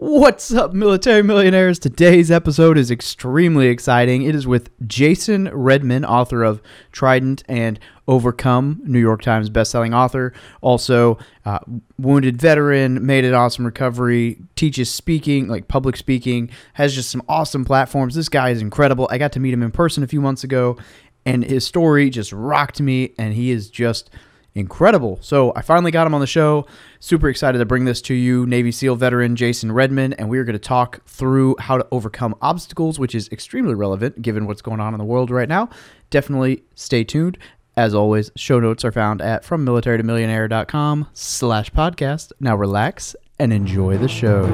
What's up, military millionaires? Today's episode is extremely exciting. It is with Jason Redman, author of Trident and Overcome, New York Times bestselling author. Also, uh, wounded veteran, made an awesome recovery, teaches speaking, like public speaking, has just some awesome platforms. This guy is incredible. I got to meet him in person a few months ago, and his story just rocked me, and he is just incredible. So I finally got him on the show. Super excited to bring this to you. Navy SEAL veteran Jason Redman, and we are going to talk through how to overcome obstacles, which is extremely relevant given what's going on in the world right now. Definitely stay tuned. As always, show notes are found at frommilitarytomillionaire.com slash podcast. Now relax and enjoy the show.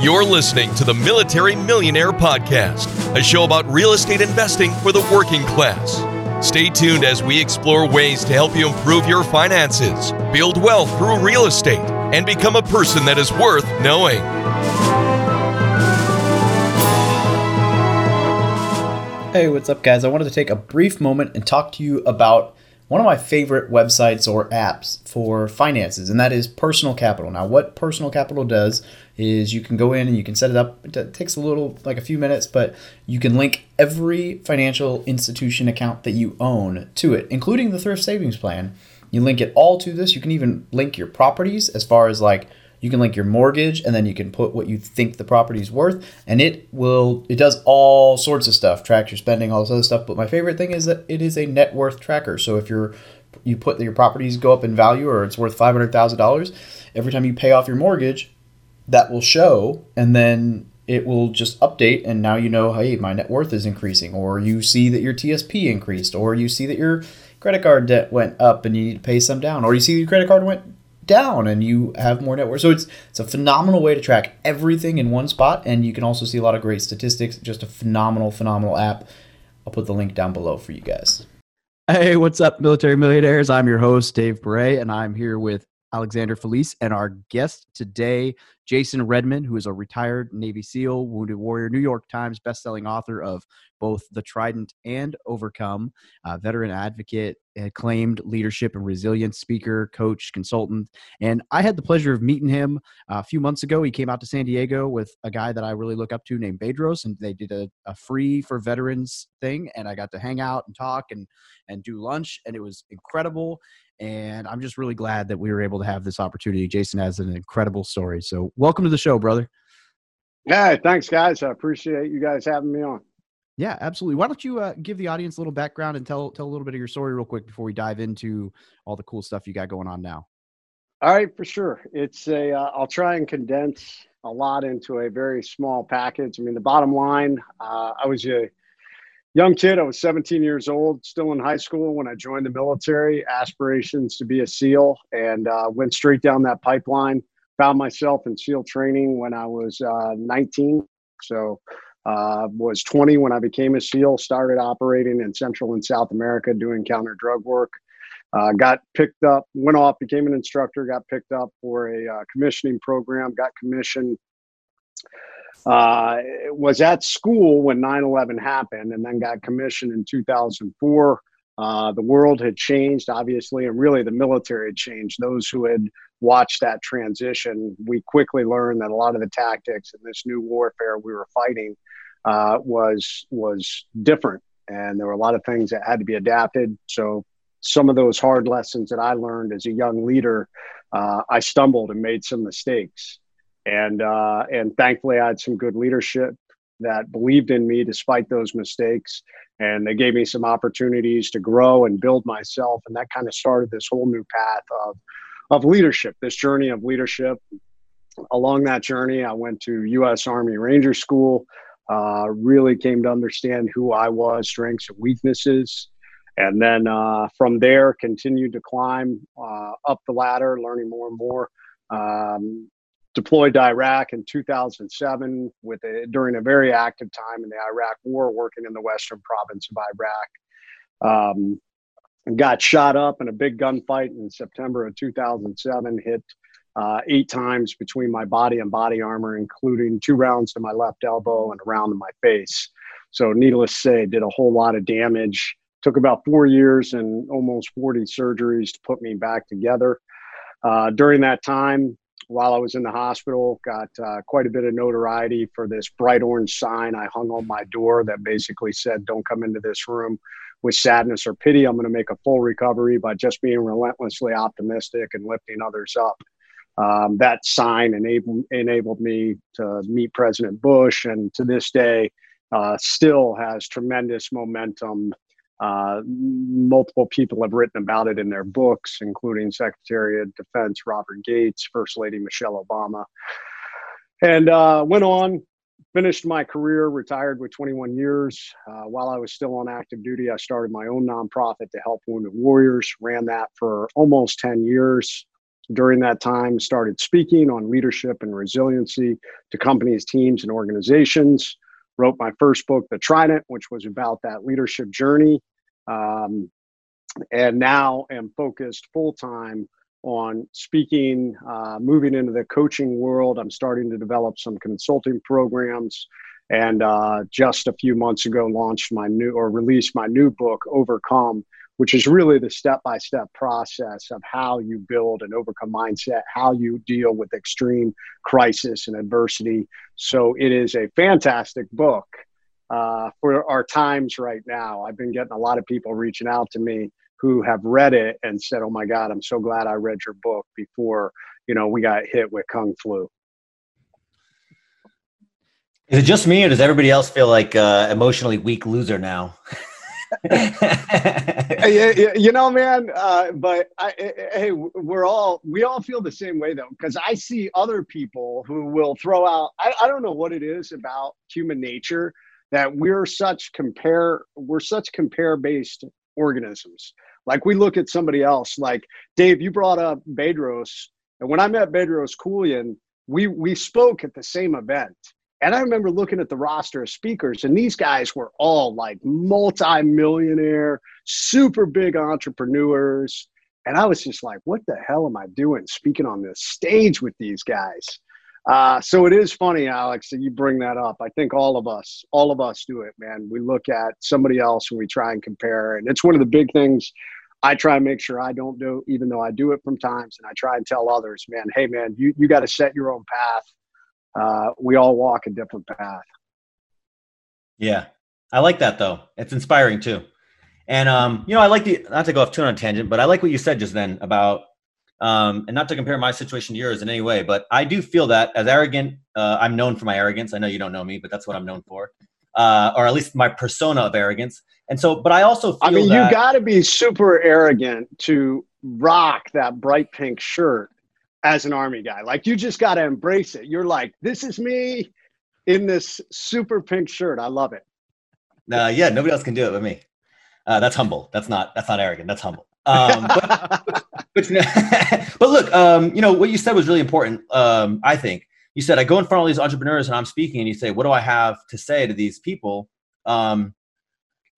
You're listening to the Military Millionaire Podcast, a show about real estate investing for the working class. Stay tuned as we explore ways to help you improve your finances, build wealth through real estate, and become a person that is worth knowing. Hey, what's up, guys? I wanted to take a brief moment and talk to you about one of my favorite websites or apps for finances, and that is Personal Capital. Now, what Personal Capital does is you can go in and you can set it up. It takes a little, like a few minutes, but you can link every financial institution account that you own to it, including the thrift savings plan. You link it all to this. You can even link your properties as far as like you can link your mortgage and then you can put what you think the property is worth and it will it does all sorts of stuff tracks your spending all this other stuff but my favorite thing is that it is a net worth tracker so if you're you put your properties go up in value or it's worth $500000 every time you pay off your mortgage that will show and then it will just update and now you know hey my net worth is increasing or you see that your tsp increased or you see that your credit card debt went up and you need to pay some down or you see your credit card went down and you have more net worth. So it's it's a phenomenal way to track everything in one spot and you can also see a lot of great statistics. Just a phenomenal, phenomenal app. I'll put the link down below for you guys. Hey, what's up, military millionaires? I'm your host, Dave Pere, and I'm here with Alexander Felice and our guest today, Jason Redman, who is a retired Navy SEAL, Wounded Warrior, New York Times bestselling author of both The Trident and Overcome, veteran advocate, acclaimed leadership and resilience speaker, coach, consultant. And I had the pleasure of meeting him uh, a few months ago. He came out to San Diego with a guy that I really look up to named Bedros, and they did a, a free for veterans thing. And I got to hang out and talk and and do lunch, and it was incredible. And I'm just really glad that we were able to have this opportunity. Jason has an incredible story. So, welcome to the show, brother. Yeah, thanks, guys. I appreciate you guys having me on. Yeah, absolutely. Why don't you uh, give the audience a little background and tell tell a little bit of your story real quick before we dive into all the cool stuff you got going on now? All right, for sure. It's a. will uh, try and condense a lot into a very small package. I mean, the bottom line, uh, I was a young kid. I was 17 years old, still in high school when I joined the military. Aspirations to be a SEAL, and uh, went straight down that pipeline. Found myself in SEAL training when I was uh, 19. So uh, was 20 when I became a SEAL, started operating in Central and South America doing counter drug work. Uh, got picked up, went off, became an instructor, got picked up for a uh, commissioning program, got commissioned. Uh, was at school when 9 11 happened and then got commissioned in 2004. Uh, the world had changed, obviously, and really the military had changed. Those who had watched that transition, we quickly learned that a lot of the tactics in this new warfare we were fighting uh, was was different, and there were a lot of things that had to be adapted. So some of those hard lessons that I learned as a young leader, uh, I stumbled and made some mistakes, and uh, and thankfully I had some good leadership that believed in me despite those mistakes, and they gave me some opportunities to grow and build myself, and that kind of started this whole new path of of leadership, this journey of leadership. Along that journey, I went to U.S. Army Ranger School uh, really came to understand who I was, strengths and weaknesses. And then uh, from there, continued to climb uh, up the ladder, learning more and more. Um, deployed to Iraq in 2007 with a, during a very active time in the Iraq War, working in the western province of Iraq. Um, got shot up in a big gunfight in September of 2007. Hit uh, eight times between my body and body armor, including two rounds to my left elbow and a round to my face. So, needless to say, did a whole lot of damage. Took about four years and almost 40 surgeries to put me back together. Uh, during that time, while I was in the hospital, got uh, quite a bit of notoriety for this bright orange sign I hung on my door that basically said, Don't come into this room with sadness or pity. I'm going to make a full recovery by just being relentlessly optimistic and lifting others up. Um, that sign enabled, enabled me to meet President Bush, and to this day, uh, still has tremendous momentum uh, multiple people have written about it in their books, including Secretary of Defense Robert Gates, First Lady Michelle Obama. And uh, went on, finished my career, retired with 21 years. Uh, while I was still on active duty, I started my own nonprofit to help wounded warriors, ran that for almost 10 years. During that time, started speaking on leadership and resiliency to companies, teams, and organizations wrote my first book, The Trident, which was about that leadership journey. Um, and now am focused full time on speaking, uh, moving into the coaching world. I'm starting to develop some consulting programs. And uh, just a few months ago, launched my new or released my new book, Overcome, which is really the step by step process of how you build and overcome mindset, how you deal with extreme crisis and adversity. So it is a fantastic book uh, for our times right now. I've been getting a lot of people reaching out to me who have read it and said, "Oh my God, I'm so glad I read your book before you know we got hit with kung flu." Is it just me, or does everybody else feel like uh, emotionally weak loser now? you know, man. Uh, but I, hey, we're all we all feel the same way though, because I see other people who will throw out. I, I don't know what it is about human nature that we're such compare. We're such compare based organisms. Like we look at somebody else. Like Dave, you brought up Bedros, and when I met Bedros Keuilian, we we spoke at the same event and I remember looking at the roster of speakers, and these guys were all like multi-millionaire, super big entrepreneurs. And I was just like, what the hell am I doing speaking on this stage with these guys? Uh, so it is funny, Alex, that you bring that up. I think all of us, all of us do it, man. We look at somebody else and we try and compare. And it's one of the big things I try and make sure I don't do, even though I do it from times. And I try and tell others, man, hey, man, you, you got to set your own path uh, we all walk a different path. Yeah, I like that though. It's inspiring too. And um, you know, I like the not to go off too on a tangent, but I like what you said just then about um, and not to compare my situation to yours in any way, but I do feel that as arrogant, uh, I'm known for my arrogance. I know you don't know me, but that's what I'm known for, uh, or at least my persona of arrogance. And so, but I also feel I mean, that, you got to be super arrogant to rock that bright pink shirt as an army guy. Like you just got to embrace it. You're like, this is me in this super pink shirt. I love it. Uh, yeah, nobody else can do it but me. Uh, that's humble. That's not that's not arrogant. That's humble. Um, but, but, but, look, um, you know what you said was really important. Um, I think you said I go in front of all these entrepreneurs and I'm speaking, and you say, "What do I have to say to these people?" Um,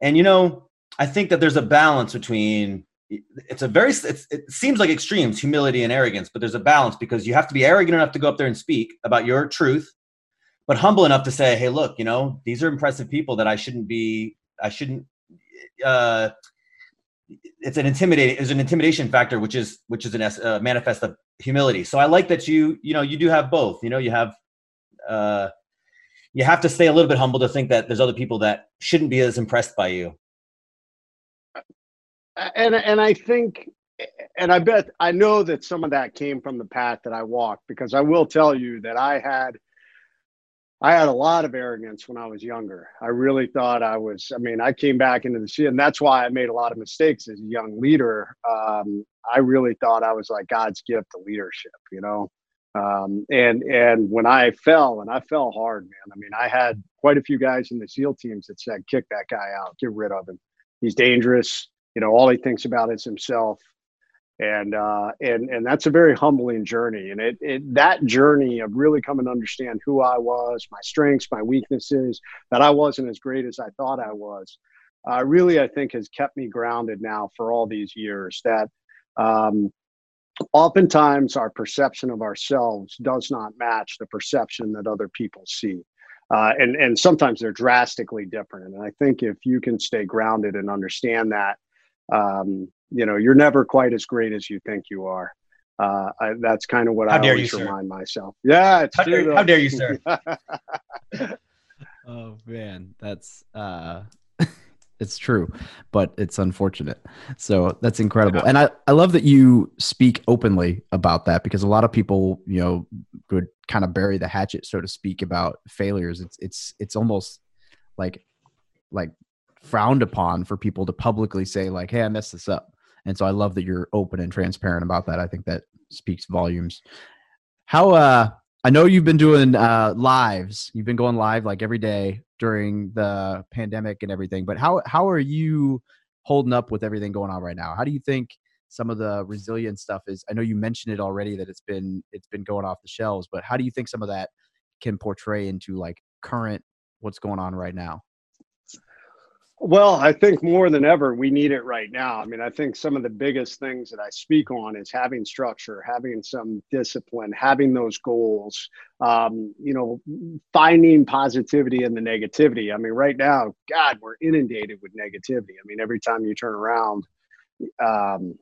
and you know, I think that there's a balance between it's a very it's, it seems like extremes humility and arrogance but there's a balance because you have to be arrogant enough to go up there and speak about your truth but humble enough to say hey look you know these are impressive people that i shouldn't be i shouldn't uh it's an intimidating is an intimidation factor which is which is an uh, manifest of humility. So i like that you you know you do have both you know you have uh you have to stay a little bit humble to think that there's other people that shouldn't be as impressed by you and and I think and I bet I know that some of that came from the path that I walked because I will tell you that I had I had a lot of arrogance when I was younger. I really thought I was. I mean, I came back into the scene, and that's why I made a lot of mistakes as a young leader. Um, I really thought I was like God's gift to leadership, you know. Um, and and when I fell, and I fell hard, man. I mean, I had quite a few guys in the SEAL teams that said, "Kick that guy out, get rid of him. He's dangerous you know all he thinks about is himself. And uh, and and that's a very humbling journey. And it, it that journey of really coming to understand who i was my strengths my weaknesses that i wasn't as great as i thought i was uh, really i think has kept me grounded now for all these years that um, oftentimes our perception of ourselves does not match the perception that other people see uh, and and sometimes they're drastically different. And i think if you can stay grounded and understand that um, you know you're never quite as great as you think you are uh, I, that's kind of what how I always you, remind myself. Yeah, it's how true. Dare, how dare you, sir? oh man, that's uh, it's true, but it's unfortunate. So that's incredible, and I I love that you speak openly about that because a lot of people you know would kind of bury the hatchet, so to speak, about failures. It's it's it's almost like like frowned upon for people to publicly say like, "Hey, I messed this up." And so I love that you're open and transparent about that. I think that speaks volumes. How uh I know you've been doing uh lives. You've been going live like every day during the pandemic and everything. But how how are you holding up with everything going on right now? How do you think some of the resilient stuff is I know you mentioned it already that it's been it's been going off the shelves, but how do you think some of that can portray into like current what's going on right now? Well, I think more than ever, we need it right now. I mean, I think some of the biggest things that I speak on is having structure, having some discipline, having those goals, um, you know, finding positivity in the negativity. I mean, right now, God, we're inundated with negativity. I mean, every time you turn around, um,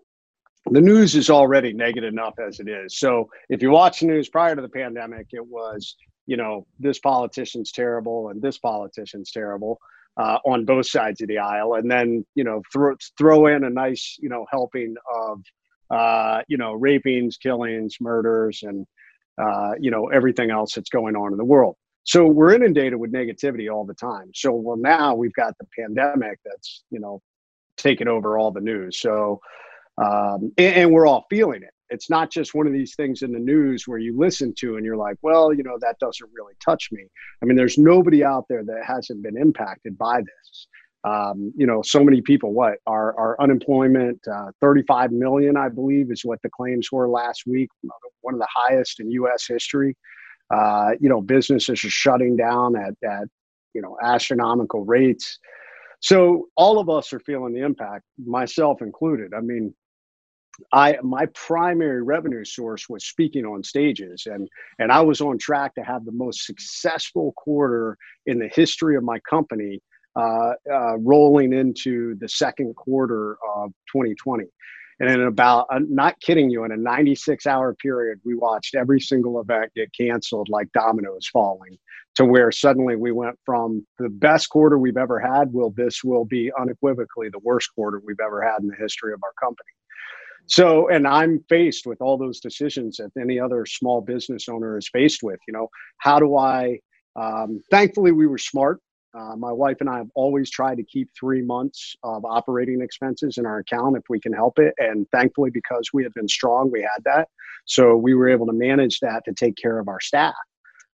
the news is already negative enough as it is. So if you watch the news prior to the pandemic, it was, you know, this politician's terrible and this politician's terrible uh, on both sides of the aisle, and then you know throw throw in a nice you know helping of uh, you know rapings, killings, murders, and uh, you know everything else that's going on in the world. So we're inundated with negativity all the time. So well now we've got the pandemic that's you know taking over all the news. So um, and, and we're all feeling it it's not just one of these things in the news where you listen to and you're like, well, you know, that doesn't really touch me. I mean, there's nobody out there that hasn't been impacted by this. Um, you know, so many people, what our, our unemployment, uh, 35 million, I believe, is what the claims were last week, one of the highest in U.S. history. Uh, you know, businesses are shutting down at, at, you know, astronomical rates. So all of us are feeling the impact, myself included. I mean, I my primary revenue source was speaking on stages, and and I was on track to have the most successful quarter in the history of my company, uh, uh, rolling into the second quarter of 2020. And in about, I'm not kidding you, in a 96 hour period, we watched every single event get canceled like dominoes falling to where suddenly we went from the best quarter we've ever had. Will this will be unequivocally the worst quarter we've ever had in the history of our company. So, and I'm faced with all those decisions that any other small business owner is faced with. You know, how do I? Um, thankfully, we were smart. Uh, my wife and I have always tried to keep three months of operating expenses in our account if we can help it. And thankfully, because we had been strong, we had that. So we were able to manage that to take care of our staff.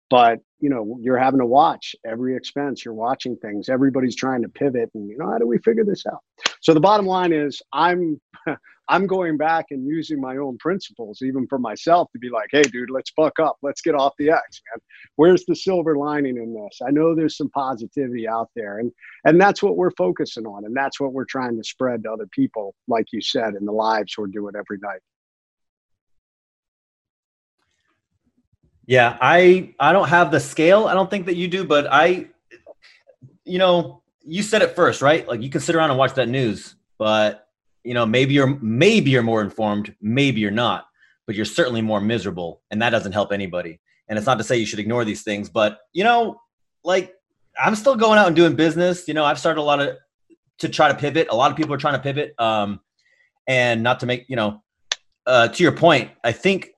But you know, you're having to watch every expense. You're watching things. Everybody's trying to pivot, and you know, how do we figure this out? So the bottom line is, I'm I'm going back and using my own principles, even for myself, to be like, hey, dude, let's buck up. Let's get off the X, man. Where's the silver lining in this? I know there's some positivity out there. And and that's what we're focusing on. And that's what we're trying to spread to other people, like you said, in the lives we're doing every night. Yeah, I I don't have the scale. I don't think that you do, but I you know, you said it first, right? Like you can sit around and watch that news, but you know maybe you're maybe you're more informed maybe you're not but you're certainly more miserable and that doesn't help anybody and it's not to say you should ignore these things but you know like i'm still going out and doing business you know i've started a lot of to try to pivot a lot of people are trying to pivot um and not to make you know uh to your point i think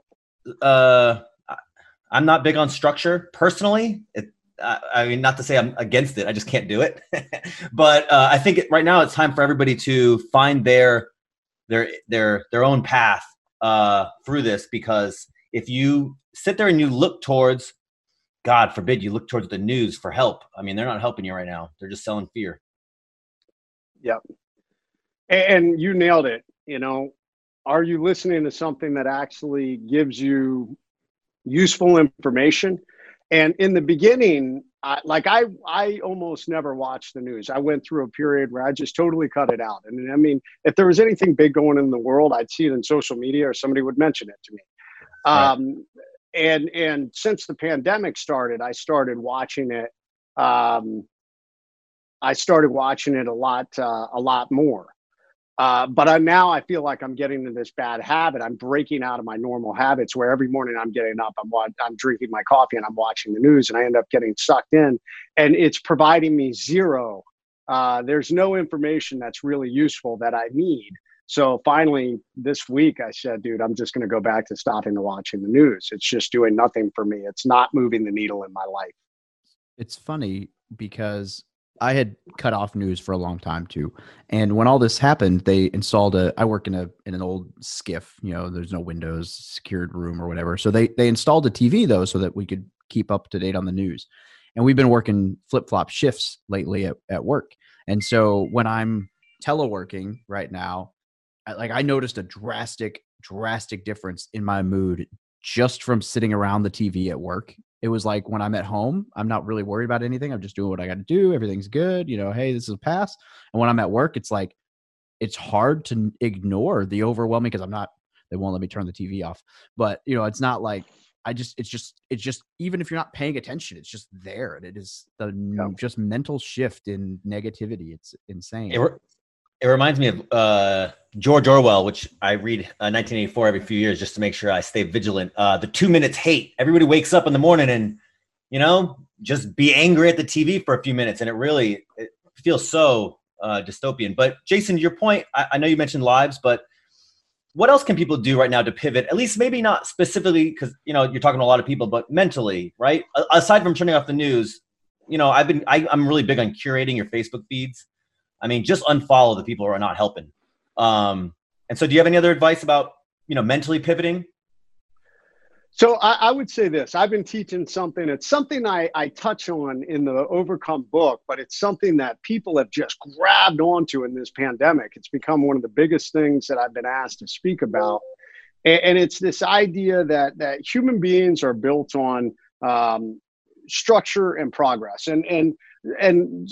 uh i'm not big on structure personally it, I mean, not to say I'm against it. I just can't do it. but uh, I think right now it's time for everybody to find their their their their own path uh, through this. Because if you sit there and you look towards, God forbid, you look towards the news for help. I mean, they're not helping you right now. They're just selling fear. Yep. And you nailed it. You know, are you listening to something that actually gives you useful information? And in the beginning, I, like I, I almost never watched the news. I went through a period where I just totally cut it out. And I mean, if there was anything big going in the world, I'd see it in social media or somebody would mention it to me. Right. Um, and and since the pandemic started, I started watching it. Um, I started watching it a lot, uh, a lot more. Uh, but I, now I feel like I'm getting into this bad habit. I'm breaking out of my normal habits where every morning I'm getting up, I'm, I'm drinking my coffee and I'm watching the news and I end up getting sucked in. And it's providing me zero. Uh, there's no information that's really useful that I need. So finally, this week, I said, dude, I'm just going to go back to stopping to watching the news. It's just doing nothing for me. It's not moving the needle in my life. It's funny because I had cut off news for a long time too. And when all this happened, they installed a I work in a in an old SCIF. you know, there's no windows, secured room or whatever. So they they installed a TV though so that we could keep up to date on the news. And we've been working flip-flop shifts lately at, at work. And so when I'm teleworking right now, I, like I noticed a drastic drastic difference in my mood just from sitting around the TV at work it was like when I'm at home, I'm not really worried about anything. I'm just doing what I got to do. Everything's good. You know, hey, this is a pass. And when I'm at work, it's like, it's hard to ignore the overwhelming because I'm not, they won't let me turn the TV off. But, you know, it's not like, I just, it's just, it's just, even if you're not paying attention, it's just there. And it is the yeah. just mental shift in negativity. It's insane. It, it reminds me of uh, George Orwell, which I read uh, 1984 every few years just to make sure I stay vigilant. Uh, the two minutes hate. Everybody wakes up in the morning and, you know, just be angry at the TV for a few minutes. And it really it feels so uh, dystopian. But Jason, your point, I, I know you mentioned lives, but what else can people do right now to pivot? At least maybe not specifically because, you know, you're talking to a lot of people, but mentally, right? Aside from turning off the news, you know, I've been, I, I'm really big on curating your Facebook feeds I mean, just unfollow the people who are not helping. Um, and so, do you have any other advice about you know mentally pivoting? So I, I, would say this: I've been teaching something. It's something I, I touch on in the Overcome book, but it's something that people have just grabbed onto in this pandemic. It's become one of the biggest things that I've been asked to speak about, and, and it's this idea that that human beings are built on um, structure and progress. And and and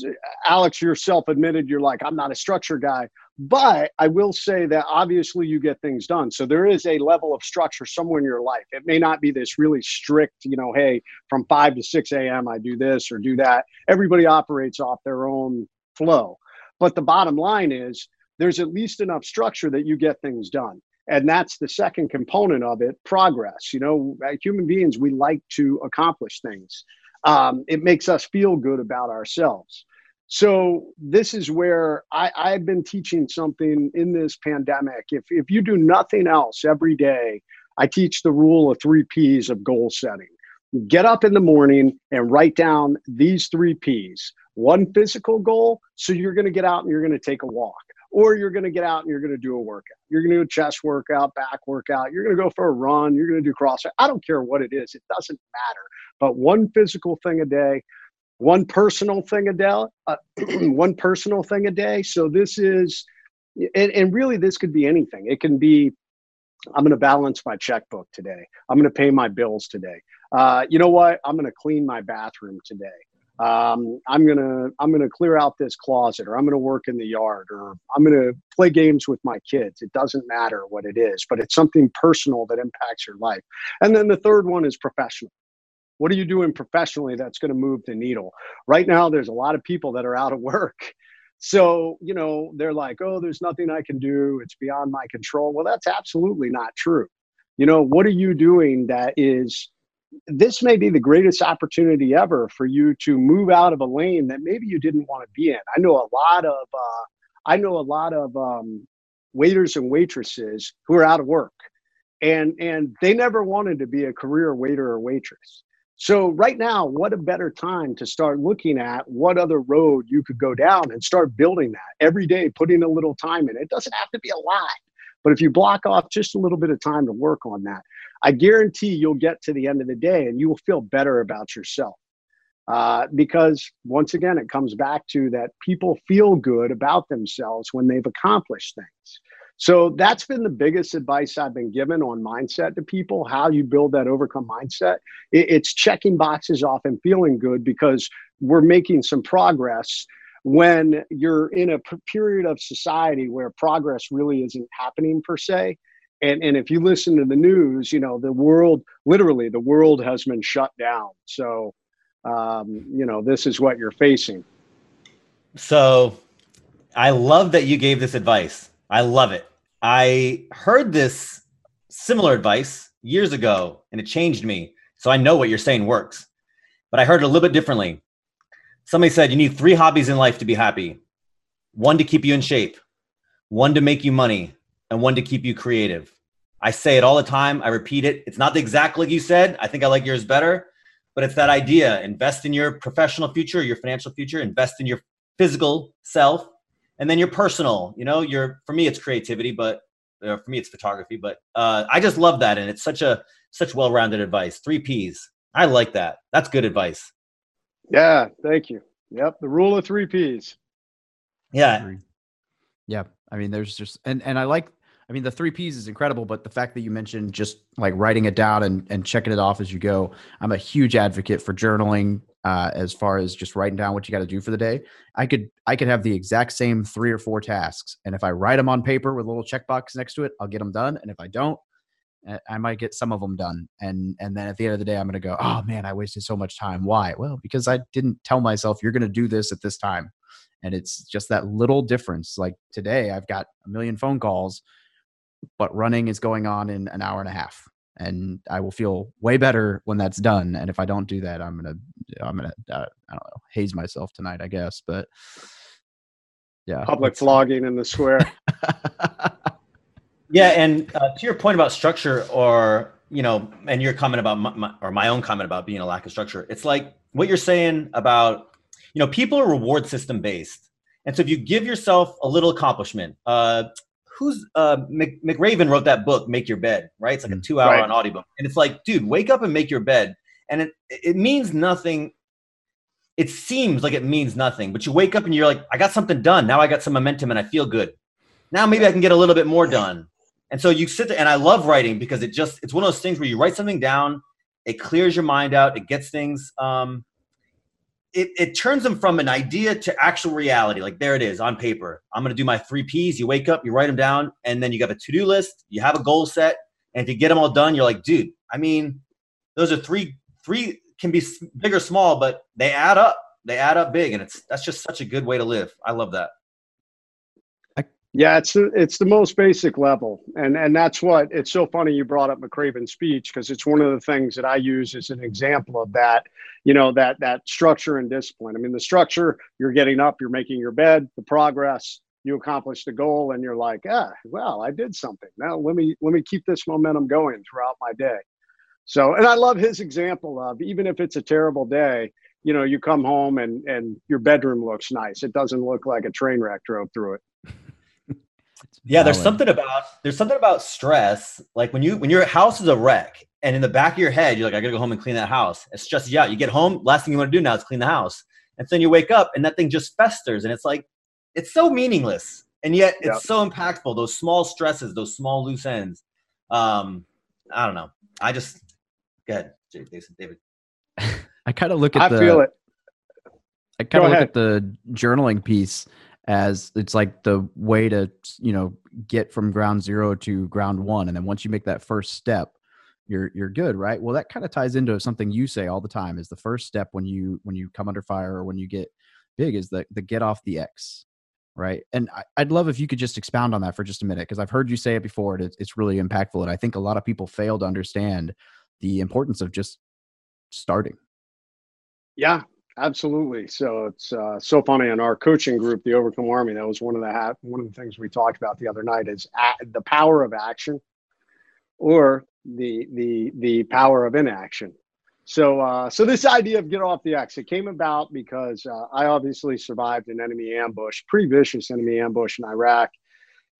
Alex yourself admitted you're like I'm not a structure guy, but I will say that obviously you get things done. So there is a level of structure somewhere in your life. It may not be this really strict, you know, hey, from 5 to 6 a.m. I do this or do that. Everybody operates off their own flow. But the bottom line is there's at least enough structure that you get things done and that's the second component of it progress you know human beings we like to accomplish things um, it makes us feel good about ourselves. So this is where I, I've been teaching something in this pandemic. If if you do nothing else every day, I teach the rule of three P's of goal setting. Get up in the morning and write down these three P's. One physical goal, so you're going to get out and you're going to take a walk or you're going to get out and you're going to do a workout. You're going to do a chest workout, back workout. You're going to go for a run. You're going to do CrossFit. I don't care what it is. It doesn't matter but one physical thing a day, one personal thing a day, uh, one personal thing a day. So this is, and, and really this could be anything. It can be, I'm going to balance my checkbook today. I'm going to pay my bills today. Uh, you know what? I'm going to clean my bathroom today. Um, I'm gonna I'm gonna clear out this closet, or I'm gonna work in the yard, or I'm gonna play games with my kids. It doesn't matter what it is, but it's something personal that impacts your life. And then the third one is professional. What are you doing professionally that's going to move the needle? Right now, there's a lot of people that are out of work. So, you know, they're like, oh, there's nothing I can do. It's beyond my control. Well, that's absolutely not true. You know, what are you doing that is, this may be the greatest opportunity ever for you to move out of a lane that maybe you didn't want to be in. I know a lot of, uh, I know a lot of um, waiters and waitresses who are out of work and and they never wanted to be a career waiter or waitress so, right now, what a better time to start looking at what other road you could go down and start building that every day, putting a little time in. It doesn't have to be a lot, but if you block off just a little bit of time to work on that, I guarantee you'll get to the end of the day and you will feel better about yourself. Uh, because once again, it comes back to that people feel good about themselves when they've accomplished things. So that's been the biggest advice I've been given on mindset to people how you build that overcome mindset. It's checking boxes off and feeling good because we're making some progress when you're in a period of society where progress really isn't happening per se. And, and if you listen to the news, you know, the world, literally, the world has been shut down. So, um, you know, this is what you're facing. So I love that you gave this advice I love it. I heard this similar advice years ago and it changed me. So I know what you're saying works. But I heard it a little bit differently. Somebody said you need three hobbies in life to be happy one to keep you in shape, one to make you money, and one to keep you creative. I say it all the time. I repeat it. It's not the exact like you said. I think I like yours better, but it's that idea invest in your professional future, your financial future, invest in your physical self, and then your personal. You know, your for me, it's creativity, but uh, for me, it's photography. But uh, I just love that. And it's such a, such well rounded advice. Three P's. I like that. That's good advice. Yeah. Thank you. Yep. The rule of three P's. Yeah. Yeah. I mean, there's just, and, and I like, I mean, the three P's is incredible, but the fact that you mentioned just like writing it down and, and checking it off as you go, I'm a huge advocate for journaling uh, as far as just writing down what you got to do for the day. I could I could have the exact same three or four tasks, and if I write them on paper with a little checkbox next to it, I'll get them done. And if I don't, I might get some of them done. And and then at the end of the day, I'm to go, oh man, I wasted so much time. Why? Well, because I didn't tell myself you're to do this at this time. And it's just that little difference. Like today, I've got a million phone calls but running is going on in an hour and a half and I will feel way better when that's done. And if I don't do that, I'm gonna, I'm gonna, uh, I don't know, haze myself tonight, I guess. But yeah, public flogging in the square. yeah, and uh, to your point about structure, or you know, and your comment about my, my, or my own comment about being a lack of structure, it's like what you're saying about, you know, people are reward system based. And so if you give yourself a little accomplishment, uh, who's uh Mc, McRaven wrote that book, Make Your Bed, right? It's like a mm, two hour right. on audiobook. And it's like, dude, wake up and make your bed. And it it means nothing. It seems like it means nothing, but you wake up and you're like, I got something done. Now I got some momentum and I feel good. Now maybe I can get a little bit more done. And so you sit there, and I love writing because it just it's one of those things where you write something down, it clears your mind out, it gets things um it, it turns them from an idea to actual reality. Like there it is on paper. I'm going to do my three P's. You wake up, you write them down, and then you got a to do list. You have a goal set, and if you get them all done, you're like, dude. I mean, those are three. Three can be big or small, but they add up. They add up big, and it's that's just such a good way to live. I love that. Yeah, it's it's the most basic level, and and that's what it's so funny you brought up McRaven's speech because it's one of the things that I use as an example of that. You know that that structure and discipline. I mean, the structure you're getting up, you're making your bed, the progress you accomplish the goal, and you're like, ah, well, I did something. Now let me let me keep this momentum going throughout my day. So, and I love his example of even if it's a terrible day, you know, you come home and and your bedroom looks nice. It doesn't look like a train wreck drove through it yeah there's something about there's something about stress like when you when your house is a wreck and in the back of your head you're like i gotta go home and clean that house. It stresses you out you get home last thing you want to do now is clean the house. And then you wake up and that thing just festers and it's like it's so meaningless and yet it's yep. so impactful those small stresses those small loose ends. Um i don't know. I just go ahead jason david. I kind of look at I the feel it. I kind of look ahead. at the journaling piece as it's like the way to you know get from ground zero to ground one and then once you make that first step you're you're good right? Well that kind of ties into something you say all the time is the first step when you when you come under fire or when you get big is the the get off the x right? And I, would love if you could just expound on that for just a minute because i've heard you say it before and it's, it's really impactful and i think a lot of people fail to understand the importance of just starting. Yeah Absolutely. So it's uh, so funny in our coaching group, the Overcome Army. That was one of the ha- one of the things we talked about the other night is a- the power of action, or the the the power of inaction. So uh, so this idea of get off the X it came about because uh, I obviously survived an enemy ambush, pretty vicious enemy ambush in Iraq,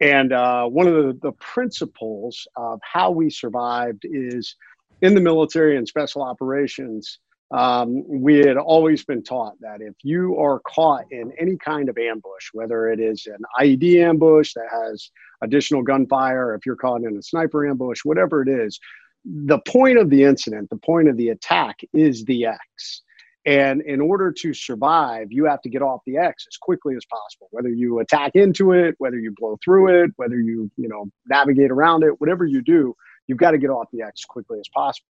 and uh, one of the, the principles of how we survived is in the military and special operations um, we had always been taught that if you are caught in any kind of ambush, whether it is an IED ambush that has additional gunfire, if you're caught in a sniper ambush, whatever it is, the point of the incident, the point of the attack is the X. And in order to survive, you have to get off the X as quickly as possible. Whether you attack into it, whether you blow through it, whether you you know navigate around it, whatever you do, you've got to get off the X as quickly as possible.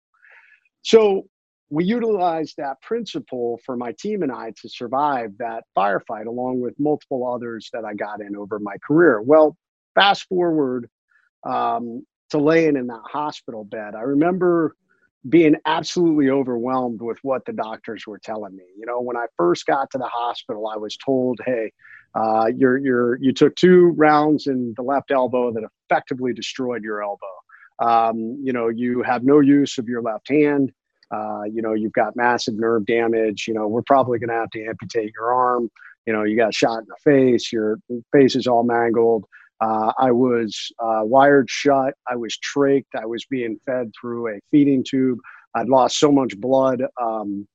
So we utilized that principle for my team and I to survive that firefight, along with multiple others that I got in over my career. Well, fast forward um, to laying in that hospital bed. I remember being absolutely overwhelmed with what the doctors were telling me. You know, when I first got to the hospital, I was told, "Hey, uh, you're you're you took two rounds in the left elbow that effectively destroyed your elbow. Um, you know, you have no use of your left hand. Uh, you know, you've got massive nerve damage. You know, we're probably going to have to amputate your arm. You know, you got shot in the face. Your face is all mangled. Uh, I was uh, wired shut. I was trached. I was being fed through a feeding tube. I'd lost so much blood um,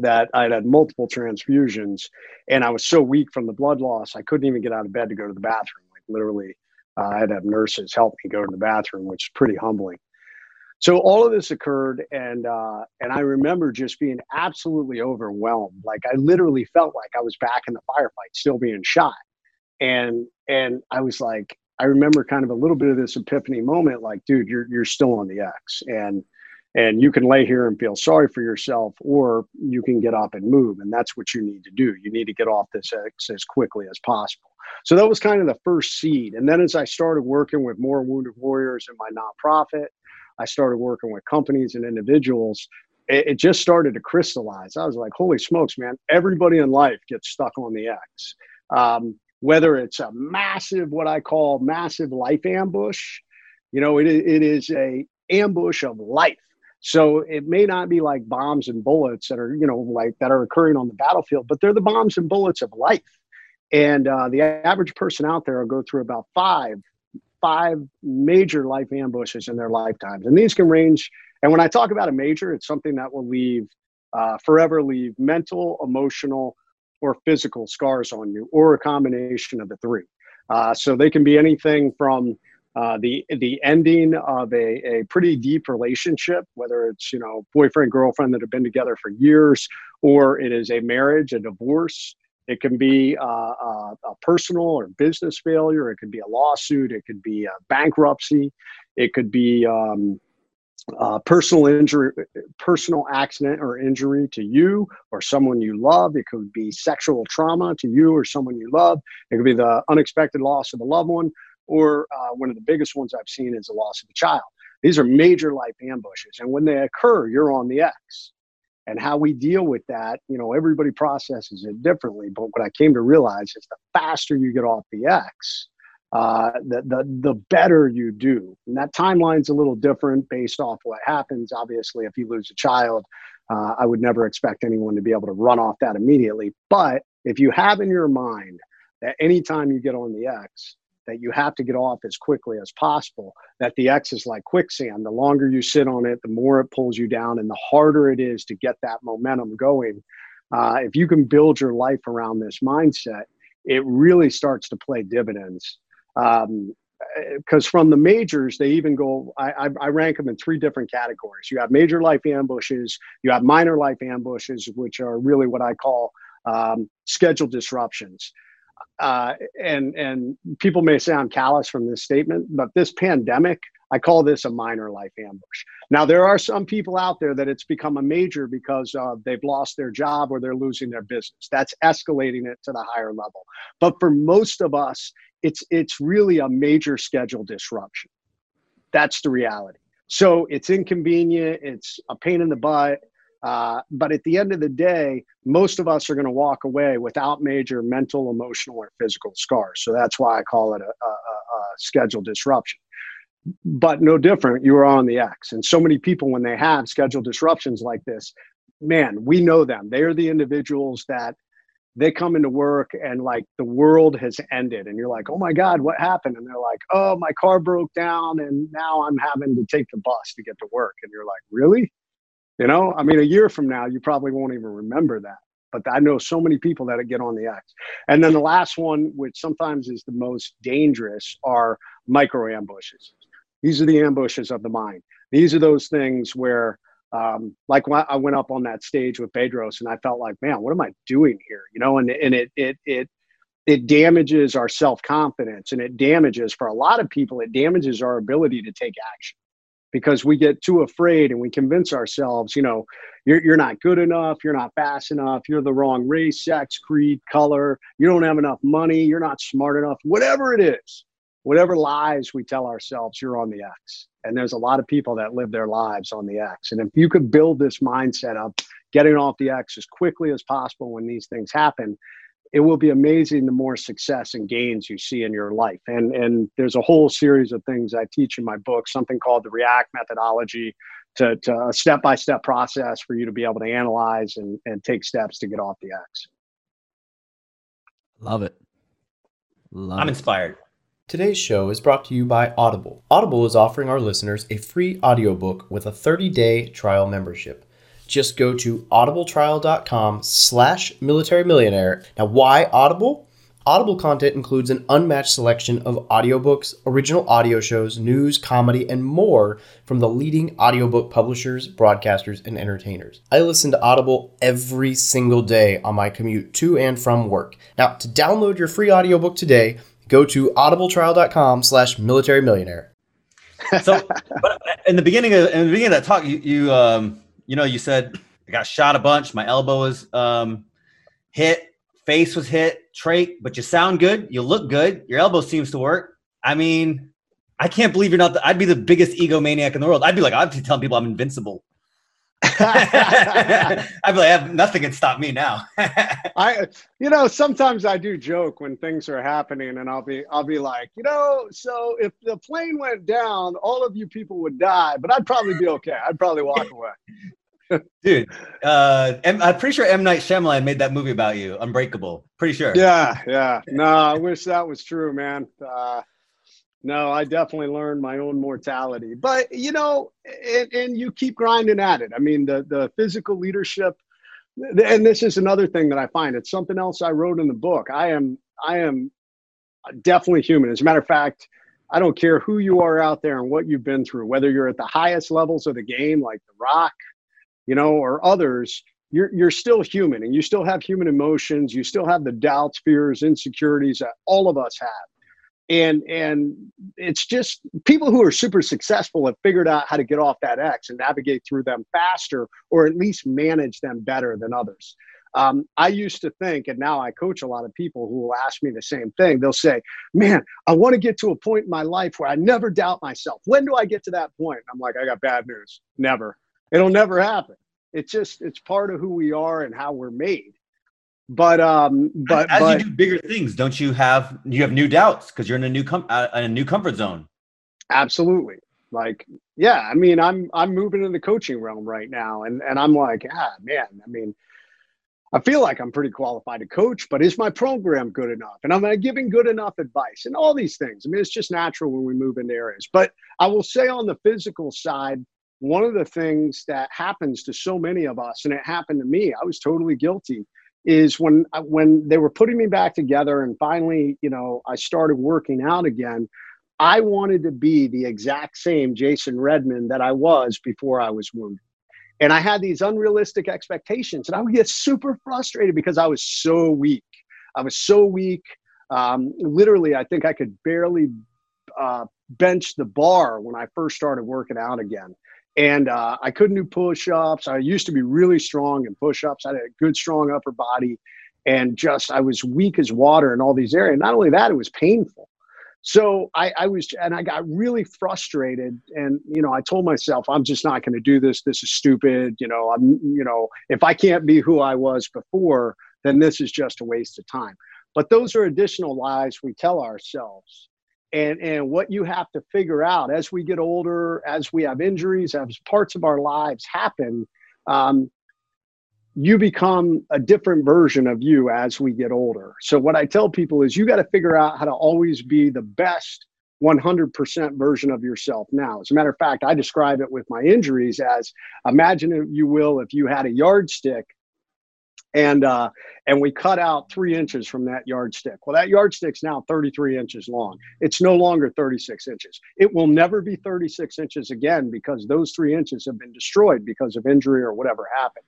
that I'd had multiple transfusions, and I was so weak from the blood loss, I couldn't even get out of bed to go to the bathroom. Like literally, uh, I had to have nurses help me go to the bathroom, which is pretty humbling. So all of this occurred, and uh, and I remember just being absolutely overwhelmed. Like I literally felt like I was back in the firefight, still being shot and and I was like, I remember kind of a little bit of this epiphany moment, like, dude, you're you're still on the X, and and you can lay here and feel sorry for yourself, or you can get up and move, and that's what you need to do. You need to get off this X as quickly as possible. So that was kind of the first seed, and then as I started working with more wounded warriors in my nonprofit, I started working with companies and individuals. It, it just started to crystallize. I was like, holy smokes, man! Everybody in life gets stuck on the X. Um, whether it's a massive, what I call massive life ambush, you know, it, it is a ambush of life. So it may not be like bombs and bullets that are, you know, like that are occurring on the battlefield, but they're the bombs and bullets of life. And uh, the average person out there will go through about five, five major life ambushes in their lifetimes. And these can range. And when I talk about a major, it's something that will leave, uh, forever leave mental, emotional, or physical scars on you, or a combination of the three. Uh, so they can be anything from uh, the the ending of a, a pretty deep relationship, whether it's you know boyfriend girlfriend that have been together for years, or it is a marriage, a divorce. It can be uh, a, a personal or business failure. It could be a lawsuit. It could be a bankruptcy. It could be um, uh, personal injury, personal accident or injury to you or someone you love. It could be sexual trauma to you or someone you love. It could be the unexpected loss of a loved one, or uh, one of the biggest ones I've seen is the loss of a child. These are major life ambushes, and when they occur, you're on the X. And how we deal with that, you know, everybody processes it differently. But what I came to realize is the faster you get off the X, uh, the, the, the better you do. And that timeline's a little different based off what happens. Obviously, if you lose a child, uh, I would never expect anyone to be able to run off that immediately. But if you have in your mind that anytime you get on the X, that you have to get off as quickly as possible, that the X is like quicksand. The longer you sit on it, the more it pulls you down, and the harder it is to get that momentum going. Uh, if you can build your life around this mindset, it really starts to play dividends um, because from the majors they even go I, I, rank them in three different categories you have major life ambushes you have minor life ambushes which are really what i call um, schedule disruptions uh, and and people may say i'm callous from this statement but this pandemic i call this a minor life ambush now there are some people out there that it's become a major because uh, they've lost their job or they're losing their business that's escalating it to the higher level but for most of us it's it's really a major schedule disruption. That's the reality. So it's inconvenient. It's a pain in the butt. Uh, but at the end of the day, most of us are going to walk away without major mental, emotional, or physical scars. So that's why I call it a, a, a schedule disruption. But no different, you are on the X. And so many people, when they have schedule disruptions like this, man, we know them. They are the individuals that they come into work and like the world has ended and you're like oh my god what happened and they're like oh my car broke down and now i'm having to take the bus to get to work and you're like really you know i mean a year from now you probably won't even remember that but i know so many people that get on the x. And then the last one which sometimes is the most dangerous are micro ambushes. These are the ambushes of the mind. These are those things where um, like when I went up on that stage with Bedros and I felt like, man, what am I doing here? You know, and, and it, it, it, it damages our self-confidence and it damages for a lot of people, it damages our ability to take action because we get too afraid and we convince ourselves, you know, you're, you're not good enough, you're not fast enough, you're the wrong race, sex, creed, color, you don't have enough money, you're not smart enough, whatever it is. whatever lies we tell ourselves, you're on the X. And there's a lot of people that live their lives on the X. And if you could build this mindset up, getting off the X as quickly as possible when these things happen, it will be amazing the more success and gains you see in your life. And and there's a whole series of things I teach in my book, something called the React methodology, to, to a step-by-step process for you to be able to analyze and, and take steps to get off the X. Love it. Love I'm it. inspired. Today's show is brought to you by Audible. Audible is offering our listeners a free audiobook with a 30-day trial membership. Just go to audibletrial.com slash military millionaire. Now, why Audible? Audible content includes an unmatched selection of audiobooks, original audio shows, news, comedy, and more from the leading audiobook publishers, broadcasters, and entertainers. I listen to Audible every single day on my commute to and from work. Now, to download your free audiobook today, go to audibletrial.com slash military millionaire. So, but in the beginning of in the beginning of that talk, you you um you know you said I got shot a bunch, my elbow was um hit face was hit, trait, but you sound good, you look good, your elbow seems to work. I mean, I can't believe you're not. The, I'd be the biggest egomaniac in the world. I'd be like, I'd be telling people I'm invincible. I'd be like, nothing can stop me now. I, you know, sometimes I do joke when things are happening, and I'll be, I'll be like, you know, so if the plane went down, all of you people would die, but I'd probably be okay. I'd probably walk away. Dude, uh, M- I'm pretty sure M Night Shyamalan made that movie about you, Unbreakable. Pretty sure. Yeah, yeah. No, I wish that was true, man. Uh, no, I definitely learned my own mortality, but you know, and, and you keep grinding at it. I mean, the the physical leadership, and this is another thing that I find. It's something else I wrote in the book. I am I am definitely human. As a matter of fact, I don't care who you are out there and what you've been through, whether you're at the highest levels of the game, like The Rock, you know, or others, you're you're still human and you still have human emotions. You still have the doubts, fears, insecurities that all of us have. And and it's just people who are super successful have figured out how to get off that X and navigate through them faster, or at least manage them better than others. Um, I used to think, and now I coach a lot of people who will ask me the same thing. They'll say, Man, I want to get to a point in my life where I never doubt myself. When do I get to that point? I'm like, I got bad news. Never. It'll never happen. It's just it's part of who we are and how we're made. But um, but as but, you do bigger things, don't you have you have new doubts because you're in a new com- uh, in a new comfort zone. Absolutely. Like, yeah, I mean, I'm I'm moving in the coaching realm right now, and and I'm like, ah, man, I mean, I feel like I'm pretty qualified to coach, but is my program good enough? And I'm I giving good enough advice? And all these things. I mean, it's just natural when we move into areas. But I will say on the physical side, one of the things that happens to so many of us, and it happened to me, I was totally guilty, is when uh, when they were putting me back together, and finally, you know, I started working out again. I wanted to be the exact same Jason Redman that I was before I was wounded. And I had these unrealistic expectations, and I would get super frustrated because I was so weak. I was so weak. Um, literally, I think I could barely uh, bench the bar when I first started working out again and uh, I couldn't do push-ups. I used to be really strong in push-ups. I had a good, strong upper body, and just I was weak as water in all these areas. Not only that, it was painful. So I, I was, and I got really frustrated. And you know, I told myself, I'm just not going to do this. This is stupid. You know, I'm, you know, if I can't be who I was before, then this is just a waste of time. But those are additional lies we tell ourselves and and what you have to figure out as we get older as we have injuries as parts of our lives happen um, you become a different version of you as we get older. So what i tell people is you got to figure out how to always be the best 100% version of yourself now. As a matter of fact i describe it with my injuries as imagine if you will if you had a yardstick and uh, and we cut out three inches from that yardstick. Well, that yardstick's now 33 inches long. It's no longer 36 inches. It will never be 36 inches again because those three inches have been destroyed because of injury or whatever happened.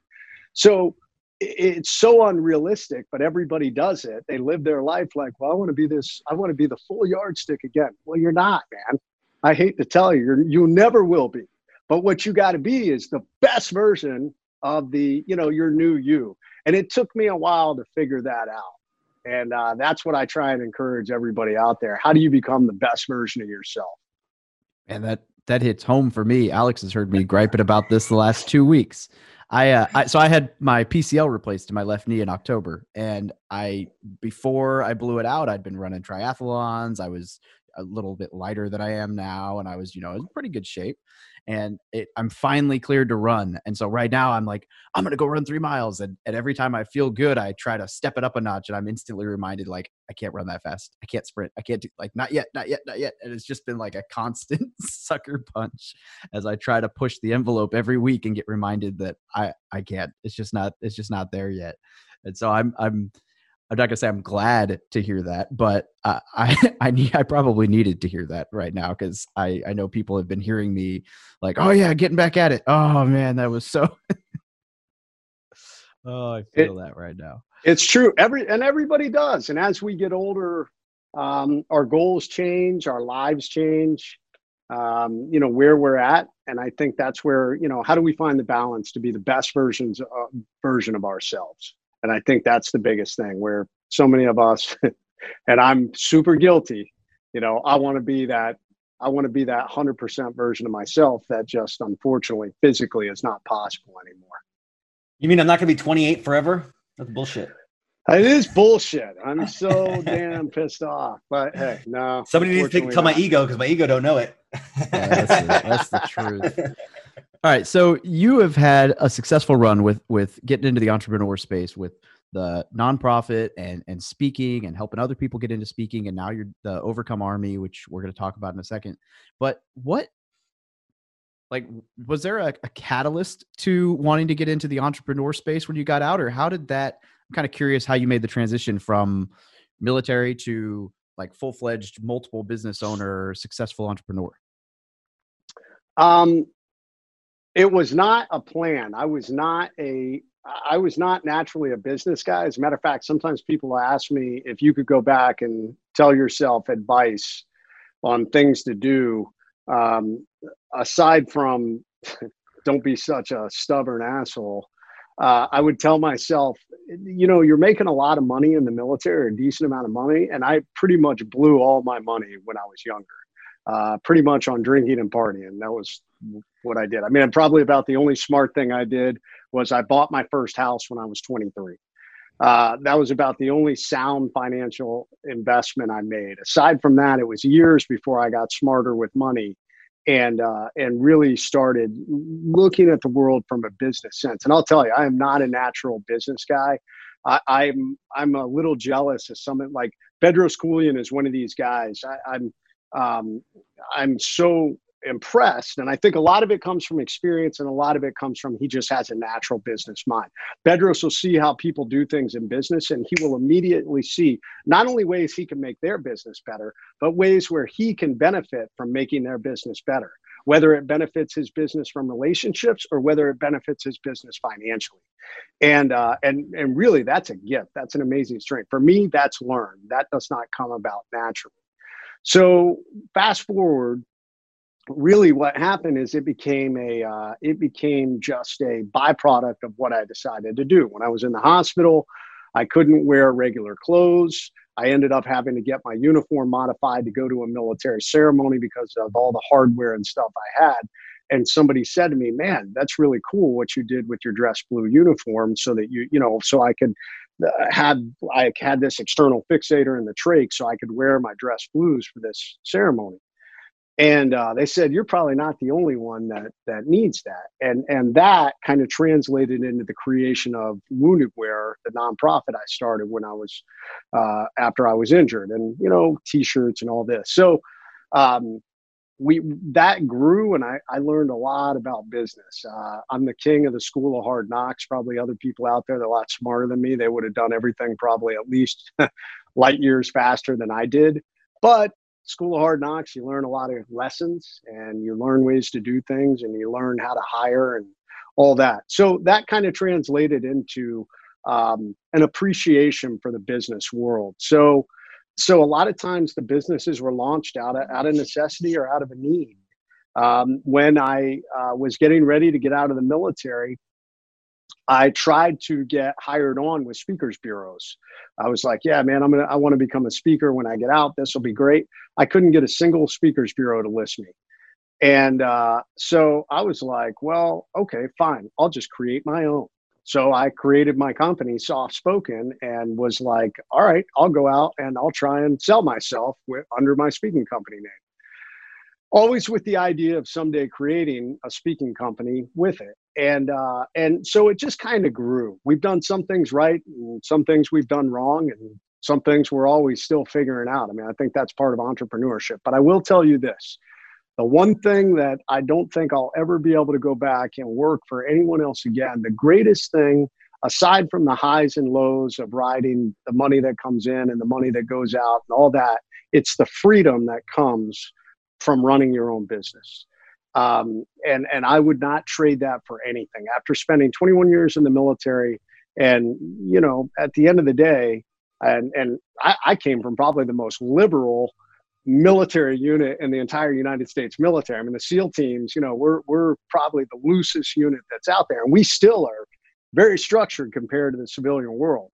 So it's so unrealistic, but everybody does it. They live their life like, well, I want to be this. I want to be the full yardstick again. Well, you're not, man. I hate to tell you, you never will be. But what you got to be is the best version of the, you know, your new you and it took me a while to figure that out And uh, that's what I try and encourage everybody out there. How do you become the best version of yourself? And that that hits home for me. Alex has heard me griping about this the last two weeks. I, uh, I so I had my PCL replaced in my left knee in October, and I before I blew it out, I'd been running triathlons. I was a little bit lighter than I am now, and I was, you know, in pretty good shape. And it, I'm finally cleared to run. And so right now I'm like, I'm gonna go run three miles. And, and every time I feel good, I try to step it up a notch, and I'm instantly reminded like I can't run that fast. I can't sprint. I can't do like not yet, not yet, not yet. And it's just been like a constant sucker punch as I try to push the envelope every week and get reminded that I I can't. It's just not. It's just not there yet. And so I'm I'm I'm not gonna say I'm glad to hear that, but uh, I I need I probably needed to hear that right now because I I know people have been hearing me like, oh yeah, getting back at it. Oh man, that was so. oh, I feel it, that right now. It's true. Every and everybody does. And as we get older, um, our goals change, our lives change. Um, you know where we're at, and I think that's where you know how do we find the balance to be the best versions uh, version of ourselves. And I think that's the biggest thing where so many of us, and I'm super guilty, you know, I want to be that, I want to be that 100% version of myself that just unfortunately physically is not possible anymore. You mean I'm not going to be 28 forever? That's bullshit. It is bullshit. I'm so damn pissed off. But hey, no. Somebody needs to tell my ego because my ego don't know it. Yeah, that's, the, that's the truth. All right, so you have had a successful run with with getting into the entrepreneur space with the nonprofit and and speaking and helping other people get into speaking, and now you're the Overcome Army, which we're going to talk about in a second. But what, like, was there a, a catalyst to wanting to get into the entrepreneur space when you got out, or how did that? I'm kind of curious how you made the transition from military to like full fledged multiple business owner, successful entrepreneur. Um, it was not a plan. I was not a I was not naturally a business guy. As a matter of fact, sometimes people ask me if you could go back and tell yourself advice on things to do, um, aside from don't be such a stubborn asshole. Uh, I would tell myself, you know, you're making a lot of money in the military, a decent amount of money, and I pretty much blew all my money when I was younger, uh, pretty much on drinking and partying. That was what I did. I mean, I'm probably about the only smart thing I did was I bought my first house when I was 23. Uh, that was about the only sound financial investment I made. Aside from that, it was years before I got smarter with money and uh, and really started looking at the world from a business sense. And I'll tell you, I am not a natural business guy. I, I'm I'm a little jealous of someone like Bedros Keuilian is one of these guys. I, I'm um, I'm so impressed. And I think a lot of it comes from experience and a lot of it comes from he just has a natural business mind. Bedros will see how people do things in business and he will immediately see not only ways he can make their business better, but ways where he can benefit from making their business better, whether it benefits his business from relationships or whether it benefits his business financially. And uh, and and really that's a gift. That's an amazing strength. For me, that's learned. That does not come about naturally. So fast forward really what happened is it became a uh, it became just a byproduct of what i decided to do. When i was in the hospital i couldn't wear regular clothes. I ended up having to get my uniform modified to go to a military ceremony because of all the hardware and stuff i had. And somebody said to me man that's really cool what you did with your dress blue uniform so that you you know so i could uh, had i had this external fixator in the trach so i could wear my dress blues for this ceremony and uh, they said you're probably not the only one that that needs that. And and that kind of translated into the creation of wounded wear the nonprofit i started when i was uh, after i was injured and you know t-shirts and all this. So um, we that grew and I, I learned a lot about business. Uh, i'm the king of the school of hard knocks. Probably other people out there that are a lot smarter than me they would have done everything probably at least light years faster than i did. But School of Hard Knocks, you learn a lot of lessons and you learn ways to do things and you learn how to hire and all that. So that kind of translated into um, an appreciation for the business world. So, so a lot of times the businesses were launched out of, out of necessity or out of a need. Um, when I uh, was getting ready to get out of the military, I tried to get hired on with speakers bureaus. I was like, yeah, man, I'm gonna I want to become a speaker when I get out. This will be great. I couldn't get a single speakers bureau to list me. And uh, so I was like, well, okay, fine. I'll just create my own. So I created my company, SOFspoken, and was like, all right, I'll go out and I'll try and sell myself with, under my speaking company name. Always with the idea of someday creating a speaking company with it. And uh, and so it just kind of grew. We've done some things right, and some things we've done wrong, and some things we're always still figuring out. I mean, I think that's part of entrepreneurship. But I will tell you this the one thing that I don't think I'll ever be able to go back and work for anyone else again, the greatest thing, aside from the highs and lows of riding the money that comes in and the money that goes out and all that, it's the freedom that comes from running your own business. Um, and and I would not trade that for anything. After spending 21 years in the military, and you know, at the end of the day, and and I, I came from probably the most liberal military unit in the entire United States military. I mean, the SEAL teams, you know, we're we're probably the loosest unit that's out there, and we still are very structured compared to the civilian world.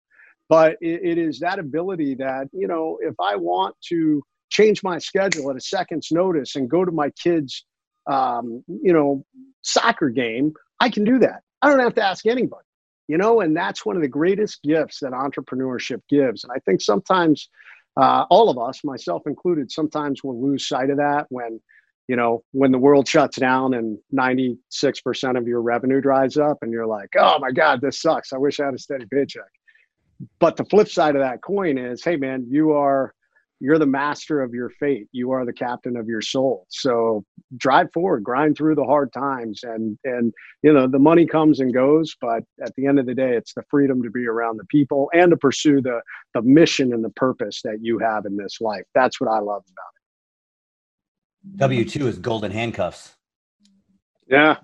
But it, it is that ability that you know, if I want to change my schedule at a second's notice and go to my kids' um, you know soccer game, I can do that. I don't have to ask anybody. You know, and that's one of the greatest gifts that entrepreneurship gives. And I think sometimes uh, all of us, myself included, sometimes will lose sight of that when, you know, when the world shuts down and 96% of your revenue dries up and you're like, oh my God, this sucks. I wish I had a steady paycheck. But the flip side of that coin is, hey man, you are you're the master of your fate. You are the captain of your soul. So drive forward, grind through the hard times, and and you know the money comes and goes, but at the end of the day, it's the freedom to be around the people and to pursue the the mission and the purpose that you have in this life. That's what I love about it. W two is golden handcuffs. Yeah.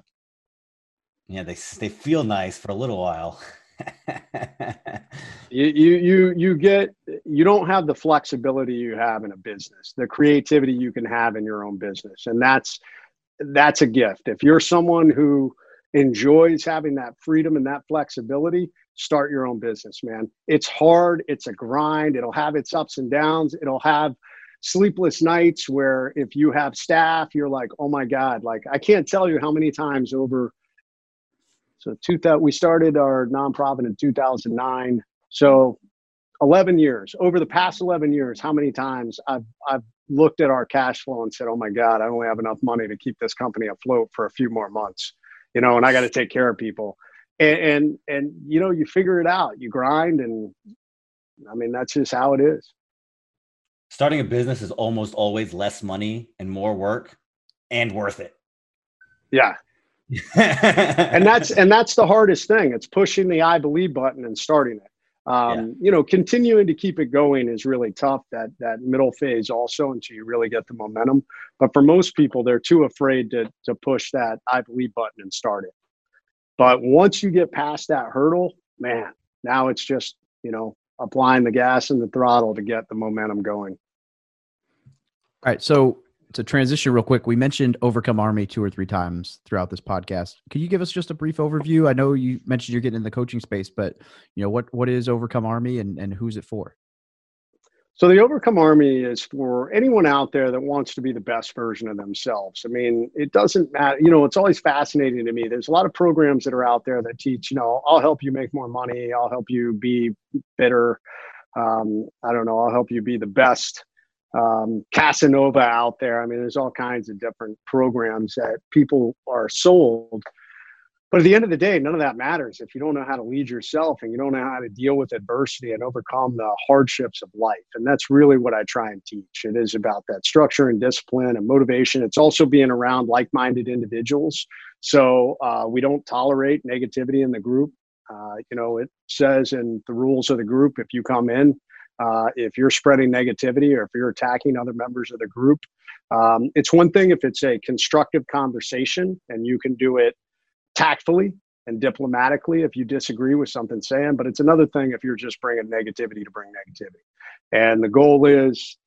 Yeah, they they feel nice for a little while. you, you you you get you don't have the flexibility you have in a business the creativity you can have in your own business. And that's that's a gift. If you're someone who enjoys having that freedom and that flexibility start your own business man. It's hard. It's a grind. It'll have its ups and downs. It'll have sleepless nights where if you have staff you're like oh my god like i can't tell you how many times over so two thousand, we started our nonprofit in 2009. So 11 years. Over the past 11 years, how many times I've I've looked at our cash flow and said, "Oh my God, I only have enough money to keep this company afloat for a few more months," you know, and I got to take care of people. And, and and you know, you figure it out. You grind, and I mean, that's just how it is. Starting a business is almost always less money and more work, and worth it. Yeah, and that's and that's the hardest thing. It's pushing the I believe button and starting it. Um, yeah. You know, continuing to keep it going is really tough. That that middle phase also until you really get the momentum. But for most people, they're too afraid to to push that I believe button and start it. But once you get past that hurdle, man, now it's just you know applying the gas and the throttle to get the momentum going. All right. So to transition real quick, we mentioned Overcome Army two or three times throughout this podcast. Could you give us just a brief overview? I know you mentioned you're getting in the coaching space, but you know what what is Overcome Army and, and who's it for? So the Overcome Army is for anyone out there that wants to be the best version of themselves. I mean, it doesn't matter. You know, it's always fascinating to me. There's a lot of programs that are out there that teach, you know, I'll help you make more money. I'll help you be better. Um, I don't know. I'll help you be the best um, Casanova out there. I mean, there's all kinds of different programs that people are sold. But at the end of the day, none of that matters if you don't know how to lead yourself and you don't know how to deal with adversity and overcome the hardships of life. And that's really what I try and teach. It is about that structure and discipline and motivation. It's also being around like minded individuals. So uh, we don't tolerate negativity in the group. Uh, you know, it says in the rules of the group if you come in, uh, if you're spreading negativity or if you're attacking other members of the group. Um, it's one thing if it's a constructive conversation and you can do it tactfully and diplomatically if you disagree with something saying, but it's another thing if you're just bringing negativity to bring negativity. And the goal is,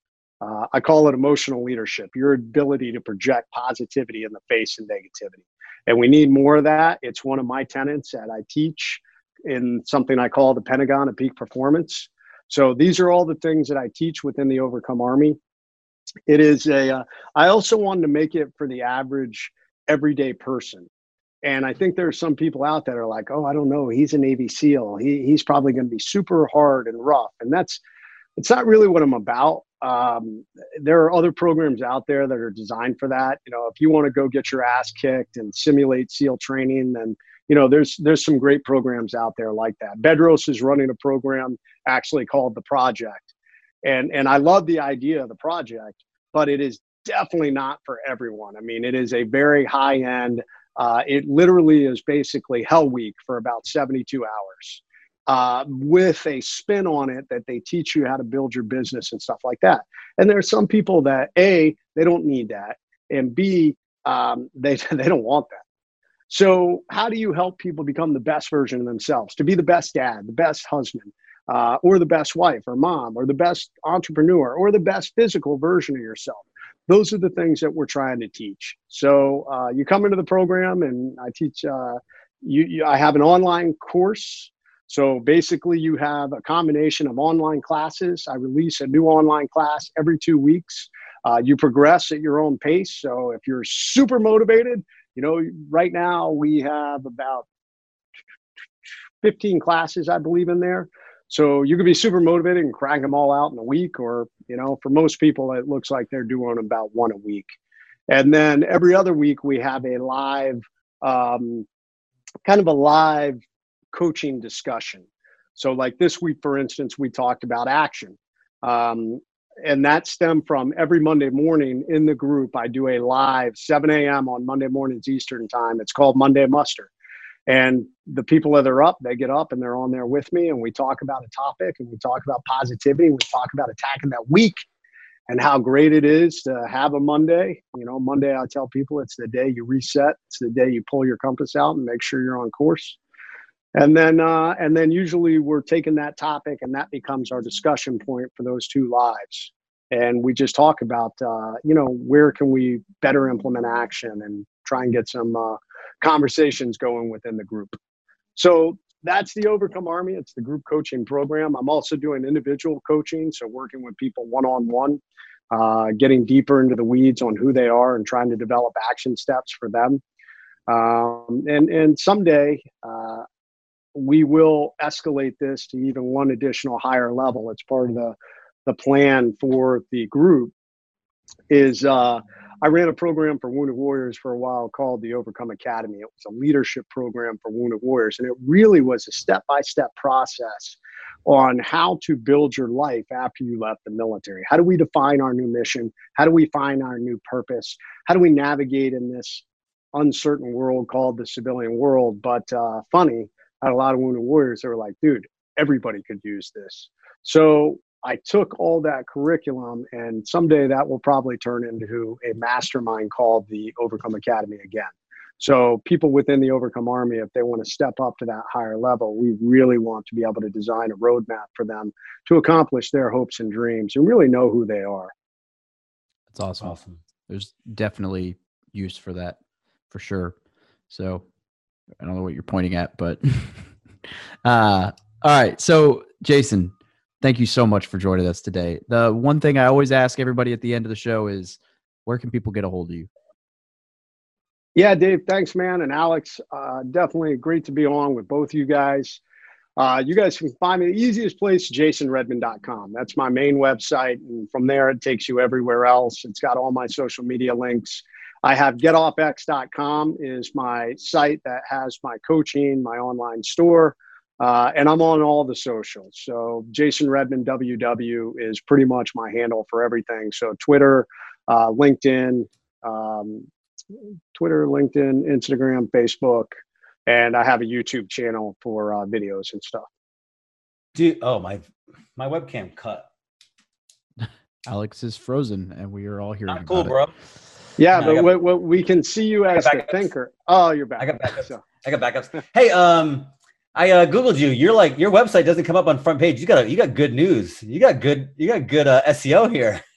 uh, I call it emotional leadership, your ability to project positivity in the face of negativity. And we need more of that. It's one of my tenants that I teach in something I call the Pentagon of Peak Performance. So these are all the things that I teach within the Overcome Army. It is a. Uh, I also wanted to make it for the average everyday person. And I think there are some people out that are like, oh, I don't know, he's a Navy SEAL. He, he's probably going to be super hard and rough. And that's, it's not really what I'm about. Um, there are other programs out there that are designed for that. You know, if you want to go get your ass kicked and simulate SEAL training, then you know there's there's some great programs out there like that. Bedros is running a program actually called the Project, and and I love the idea of the project, but it is definitely not for everyone. I mean, it is a very high end. Uh, it literally is basically Hell Week for about 72 hours uh, with a spin on it that they teach you how to build your business and stuff like that. And there are some people that A, they don't need that, and B, um, they, they don't want that. So, how do you help people become the best version of themselves, to be the best dad, the best husband, uh, or the best wife or mom, or the best entrepreneur, or the best physical version of yourself? those are the things that we're trying to teach. So uh, you come into the program, and I teach. Uh, you, you, I have an online course. So basically, you have a combination of online classes. I release a new online class every two weeks. Uh, you progress at your own pace. So if you're super motivated, you know, right now we have about 15 classes, I believe, in there. So you could be super motivated and crank them all out in a week, or you know, for most people, it looks like they're doing about one a week. And then every other week, we have a live, um, kind of a live coaching discussion. So, like this week, for instance, we talked about action. Um, and that stemmed from every Monday morning in the group. I do a live 7 a.m. on Monday mornings Eastern time. It's called Monday Muster. And the people that are up, they get up and they're on there with me, and we talk about a topic and we talk about positivity. We talk about attacking that week and how great it is to have a Monday. You know, Monday, I tell people it's the day you reset, it's the day you pull your compass out and make sure you're on course. And then, uh, and then usually we're taking that topic, and that becomes our discussion point for those two lives. And we just talk about, uh, you know, where can we better implement action and try and get some uh, conversations going within the group. So that's the Overcome Army. It's the group coaching program. I'm also doing individual coaching, so working with people one on one, getting deeper into the weeds on who they are and trying to develop action steps for them. Um, and and someday uh, we will escalate this to even one additional higher level. It's part of the the plan for the group. Is uh, I ran a program for Wounded Warriors for a while called the Overcome Academy. It was a leadership program for Wounded Warriors, and it really was a step by step process on how to build your life after you left the military. How do we define our new mission? How do we find our new purpose? How do we navigate in this uncertain world called the civilian world? But uh, funny, had a lot of Wounded Warriors that were like, dude, everybody could use this. So I took all that curriculum, and someday that will probably turn into a mastermind called the Overcome Academy again. So, people within the Overcome Army, if they want to step up to that higher level, we really want to be able to design a roadmap for them to accomplish their hopes and dreams and really know who they are. That's awesome. Awesome. There's definitely use for that for sure. So, I don't know what you're pointing at, but uh, all right. So, Jason, thank you so much for joining us today. The one thing I always ask everybody at the end of the show is where can people get a hold of you? Yeah, Dave, thanks, man. And Alex, uh, definitely great to be on with both you guys. Uh, you guys can find me the easiest place, jasonredman.com. That's my main website. And from there, it takes you everywhere else. It's got all my social media links. I have getoffx.com is my site that has my coaching, my online store. Uh, and I'm on all the socials. So Jason Redman WW is pretty much my handle for everything. So Twitter, uh, LinkedIn, um, Twitter, LinkedIn, Instagram, Facebook, and I have a YouTube channel for uh, videos and stuff. Dude, oh my, my webcam cut. Alex is frozen, and we are all here. Not cool, bro. Yeah, but got, we can see you as the thinker. Oh, you're back. I got backups. So. I got backups. Hey, um, I uh, googled you. You're like your website doesn't come up on front page. You got a, you got good news. You got good you got good uh, SEO here.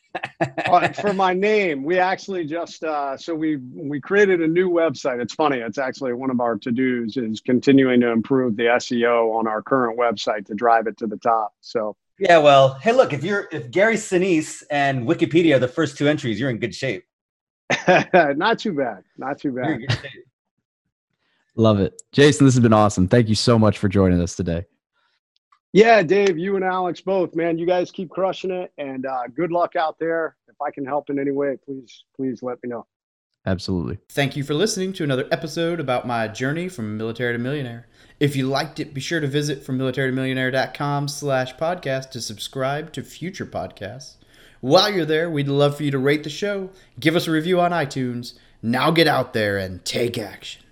Uh, for my name, we actually just uh, so we we created a new website. It's funny. It's actually one of our to dos is continuing to improve the SEO on our current website to drive it to the top. So Yeah, well, hey, look, if you're if Gary Sinise and Wikipedia are the first two entries, you're in good shape. not too bad. Not too bad. in good shape. Love it. Jason, this has been awesome. Thank you so much for joining us today. Yeah, Dave, you and Alex both, man. You guys keep crushing it, and uh, good luck out there. If I can help in any way, please, please let me know. Absolutely. Thank you for listening to another episode about my journey from military to millionaire. If you liked it, be sure to visit from militarytomillionaire.com slash podcast to subscribe to future podcasts. While you're there, we'd love for you to rate the show, give us a review on iTunes. Now get out there and take action.